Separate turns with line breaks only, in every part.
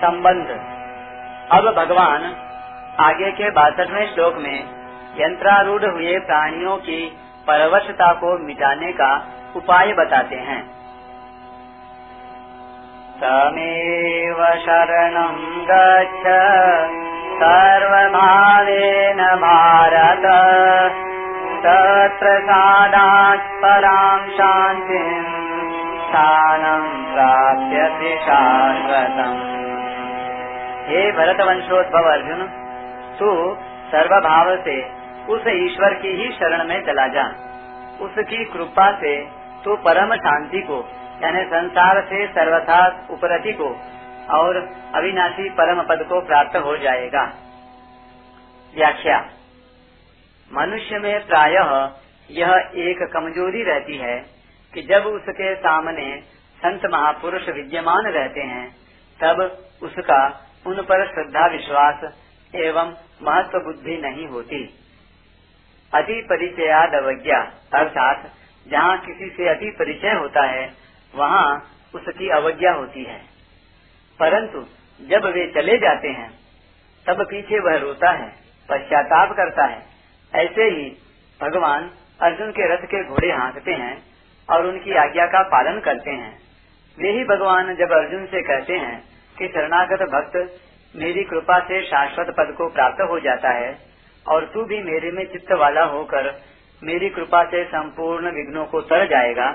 संबंध। अब भगवान आगे के बासठवें श्लोक में यंत्रारूढ़ हुए प्राणियों की परवशता को मिटाने का उपाय बताते हैं। तमेव शरणं गच्छ, सर्वभावेन भारत प्राप्यते शाश्वतम्। हे भरत वंशोद्भव अर्जुन, तू सर्वभाव से उस ईश्वर की ही शरण में चला जा। उसकी कृपा से तू परम शांति को, यानी संसार से सर्वथा उपरति को और अविनाशी परम पद को प्राप्त हो जाएगा। व्याख्या। मनुष्य में प्रायः यह एक कमज़ोरी रहती है कि जब उसके सामने संत महापुरुष विद्यमान रहते हैं, तब उसका उन पर श्रद्धा, विश्वास एवं महत्व बुद्धि नहीं होती। अति परिचयाद अवज्ञा अर्थात जहाँ किसी से अति परिचय होता है, वहाँ उसकी अवज्ञा होती है। परंतु जब वे चले जाते हैं, तब पीछे वह रोता है, पश्चाताप करता है। ऐसे ही भगवान अर्जुन के रथ के घोड़े हाँकते हैं और उनकी आज्ञा का पालन करते हैं। वे ही भगवान जब अर्जुन से कहते हैं कि शरणागत भक्त मेरी कृपा से शाश्वत पद को प्राप्त हो जाता है, और तू भी मेरे में चित्त वाला होकर मेरी कृपा से संपूर्ण विघ्नों को तर जाएगा,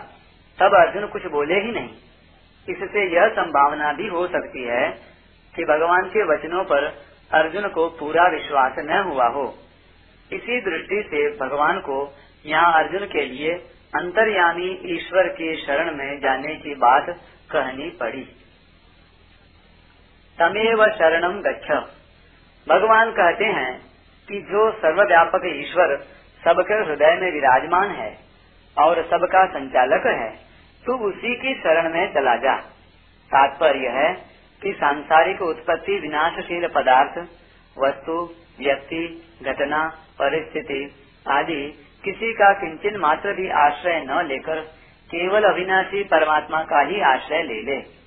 तब अर्जुन कुछ बोले ही नहीं। इससे यह संभावना भी हो सकती है कि भगवान के वचनों पर अर्जुन को पूरा विश्वास न हुआ हो। इसी दृष्टि से भगवान को यहाँ अर्जुन के लिए अंतर्यामी ईश्वर के शरण में जाने की बात कहनी पड़ी। तमेव शरणम गच्छ। भगवान कहते हैं कि जो सर्वव्यापक ईश्वर सबके हृदय में विराजमान है और सबका संचालक है, तू उसी की शरण में चला जा। तात्पर्य है कि सांसारिक उत्पत्ति विनाशशील पदार्थ, वस्तु, व्यक्ति, घटना, परिस्थिति आदि किसी का किंचन मात्र भी आश्रय न लेकर केवल अविनाशी परमात्मा का ही आश्रय ले ले।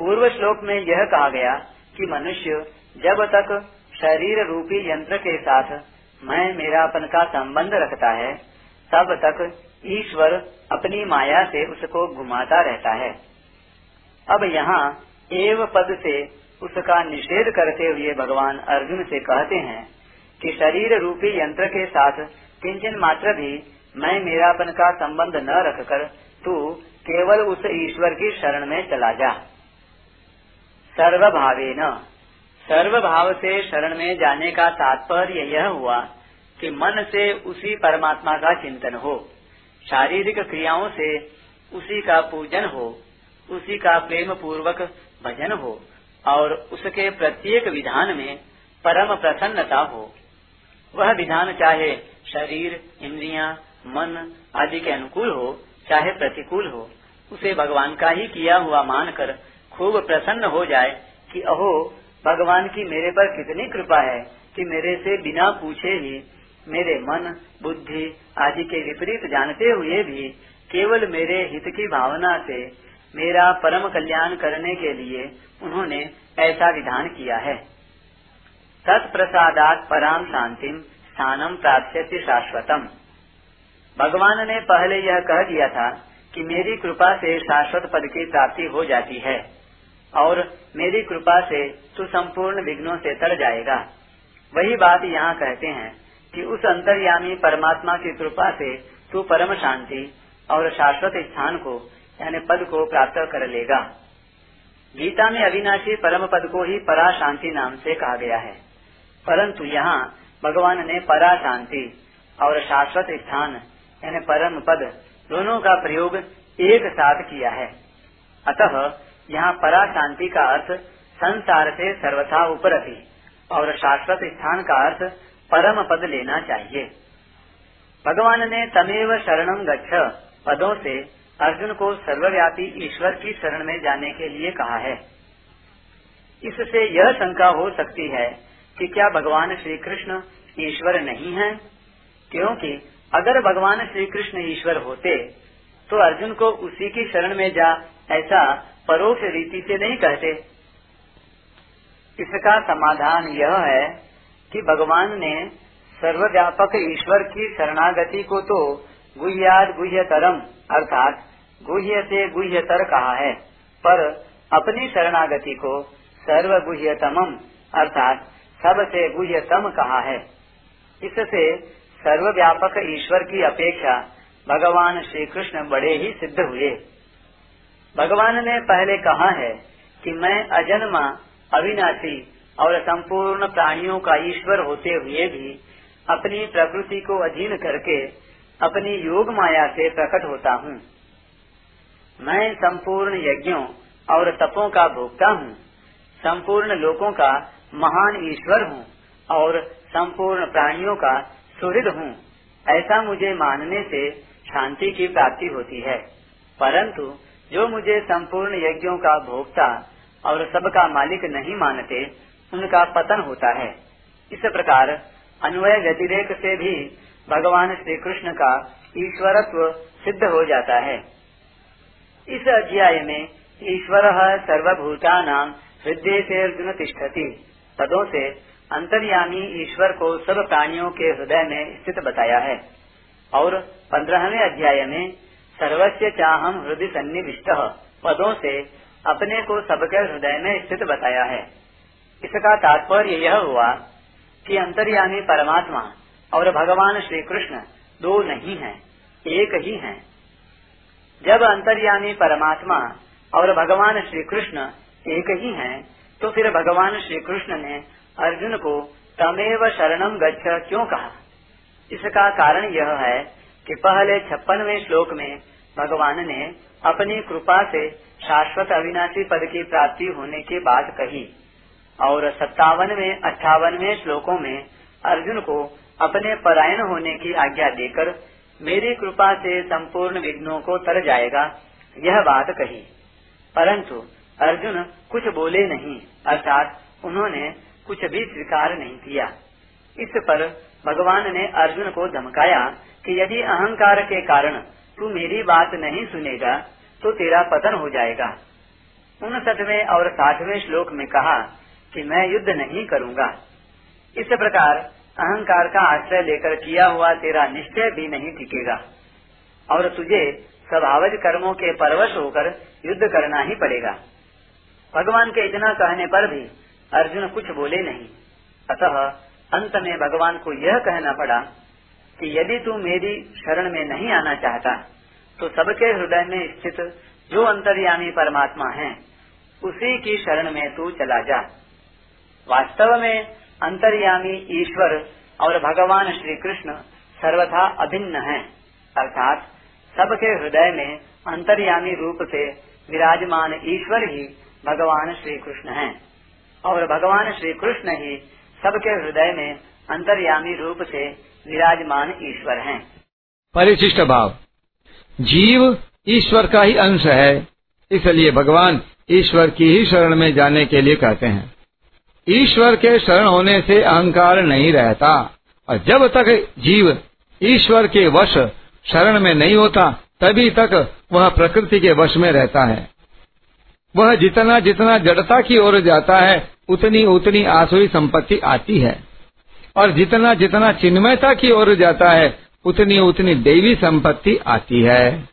पूर्व श्लोक में यह कहा गया कि मनुष्य जब तक शरीर रूपी यंत्र के साथ मैं मेरापन का संबंध रखता है, तब तक ईश्वर अपनी माया से उसको घुमाता रहता है। अब यहाँ एव पद से उसका निषेध करते हुए भगवान अर्जुन से कहते हैं कि शरीर रूपी यंत्र के साथ किंचन मात्र भी मैं मेरापन का संबंध न रखकर तू केवल उस ईश्वर की शरण में चला जा। सर्वभावे न सर्व भाव से शरण में जाने का तात्पर्य यह हुआ कि मन से उसी परमात्मा का चिंतन हो शारीरिक क्रियाओं से उसी का पूजन हो उसी का प्रेम पूर्वक भजन हो और उसके प्रत्येक विधान में परम प्रसन्नता हो। वह विधान चाहे शरीर इंद्रियाँ, मन आदि के अनुकूल हो चाहे प्रतिकूल हो उसे भगवान का ही किया हुआ मानकर खूब प्रसन्न हो जाए कि अहो, भगवान की मेरे पर कितनी कृपा है कि मेरे से बिना पूछे ही मेरे मन, बुद्धि आदि के विपरीत जानते हुए भी केवल मेरे हित की भावना से मेरा परम कल्याण करने के लिए उन्होंने ऐसा विधान किया है। तत्प्रसादात पराम शांतिम स्थानम प्राप्त शाश्वतम। भगवान ने पहले यह कह दिया था कि मेरी कृपा से शाश्वत पद की प्राप्ति हो जाती है। और मेरी कृपा से तू संपूर्ण विघ्नों से तर जाएगा। वही बात यहाँ कहते हैं कि उस अंतर्यामी परमात्मा की कृपा से तू परम शांति और शाश्वत स्थान को, यानी पद को प्राप्त कर लेगा। गीता में अविनाशी परम पद को ही परा शांति नाम से कहा गया है। परंतु यहाँ भगवान ने परा शांति और शाश्वत स्थान, यानी परम पद, दोनों का प्रयोग एक साथ किया है। अतः यहाँ परा शांति का अर्थ संसार से सर्वथा ऊपर अभी, और शाश्वत स्थान का अर्थ परम पद लेना चाहिए। भगवान ने तमेव शरणम गच्छ, पदों से अर्जुन को सर्वव्यापी ईश्वर की शरण में जाने के लिए कहा है। इससे यह शंका हो सकती है कि क्या भगवान श्री कृष्ण ईश्वर नहीं है? क्योंकि अगर भगवान श्री कृष्ण ईश्वर होते तो अर्जुन को उसी की शरण में जा ऐसा परोक्ष रीति से नहीं कहते। इसका समाधान यह है कि भगवान ने सर्वव्यापक ईश्वर की शरणागति को तो गुह्याद गुह्यतरम, अर्थात गुह्य से गुह्यतर कहा है, पर अपनी शरणागति को सर्व गुह्यतम अर्थात सबसे गुह्यतम कहा है। इससे सर्वव्यापक ईश्वर की अपेक्षा भगवान श्री कृष्ण बड़े ही सिद्ध हुए। भगवान ने पहले कहा है कि मैं अजन्मा, अविनाशी और संपूर्ण प्राणियों का ईश्वर होते हुए भी अपनी प्रकृति को अधीन करके अपनी योग माया से प्रकट होता हूँ। मैं संपूर्ण यज्ञों और तपों का भोगता हूँ, संपूर्ण लोगों का महान ईश्वर हूँ और संपूर्ण प्राणियों का सुहृद हूँ, ऐसा मुझे मानने से शांति की प्राप्ति होती है। परंतु जो मुझे संपूर्ण यज्ञों का भोक्ता और सबका मालिक नहीं मानते, उनका पतन होता है। इस प्रकार अन्वय व्यतिरेक से भी भगवान श्री कृष्ण का ईश्वरत्व सिद्ध हो जाता है। इस अध्याय में ईश्वर सर्वभूता नाम हृदय से अर्जुन तिष्ठति। पदों से अंतर्यामी ईश्वर को सब प्राणियों के हृदय में स्थित बताया है। और पंद्रहवें अध्याय में सर्वस्व चाहम हृदय सन्निविष्ट। पदों से अपने को सबके हृदय में स्थित बताया है। इसका तात्पर्य यह हुआ कि अंतर्यामी परमात्मा और भगवान श्री कृष्ण दो नहीं हैं, एक ही हैं। जब अंतर्यामी परमात्मा और भगवान श्री कृष्ण एक ही हैं, तो फिर भगवान श्री कृष्ण ने अर्जुन को तमेव शरणम गच्छ क्यों कहा? इसका कारण यह है कि पहले छप्पनवे श्लोक में भगवान ने अपनी कृपा से शाश्वत अविनाशी पद की प्राप्ति होने की बात कही और सत्तावन सत्तावनवे, अट्ठावनवे श्लोकों में अर्जुन को अपने परायण होने की आज्ञा देकर, मेरी कृपा से संपूर्ण विघ्नों को तर जाएगा, यह बात कही। परंतु अर्जुन कुछ बोले नहीं, अर्थात उन्होंने कुछ भी स्वीकार नहीं किया। इस पर भगवान ने अर्जुन को धमकाया कि यदि अहंकार के कारण तू मेरी बात नहीं सुनेगा तो तेरा पतन हो जाएगा। उनसठवें और साठवें श्लोक में कहा कि मैं युद्ध नहीं करूँगा। इस प्रकार अहंकार का आश्रय लेकर किया हुआ तेरा निश्चय भी नहीं टिकेगा। और तुझे स्वभावज कर्मों के परवश होकर युद्ध करना ही पड़ेगा। भगवान के इतना कहने पर भी अर्जुन कुछ बोले नहीं। अतः अंत में भगवान को यह कहना पड़ा कि यदि तू मेरी शरण में नहीं आना चाहता तो सबके हृदय में स्थित जो अंतर्यामी परमात्मा है उसी की शरण में तू चला जा। वास्तव में अंतर्यामी ईश्वर और भगवान श्री कृष्ण सर्वथा अभिन्न हैं, अर्थात सबके हृदय में अंतर्यामी रूप से विराजमान ईश्वर ही भगवान श्री कृष्ण हैं और भगवान श्री कृष्ण ही सबके हृदय में अंतर्यामी रूप से विराजमान ईश्वर हैं।
परिशिष्ट भाव। जीव ईश्वर का ही अंश है, इसलिए भगवान ईश्वर की ही शरण में जाने के लिए कहते हैं। ईश्वर के शरण होने से अहंकार नहीं रहता, और जब तक जीव ईश्वर के वश शरण में नहीं होता, तभी तक वह प्रकृति के वश में रहता है। वह जितना जितना जड़ता की ओर जाता है, उतनी उतनी आसुरी संपत्ति आती है। और जितना जितना चिन्मयता की ओर जाता है उतनी उतनी देवी संपत्ति आती है।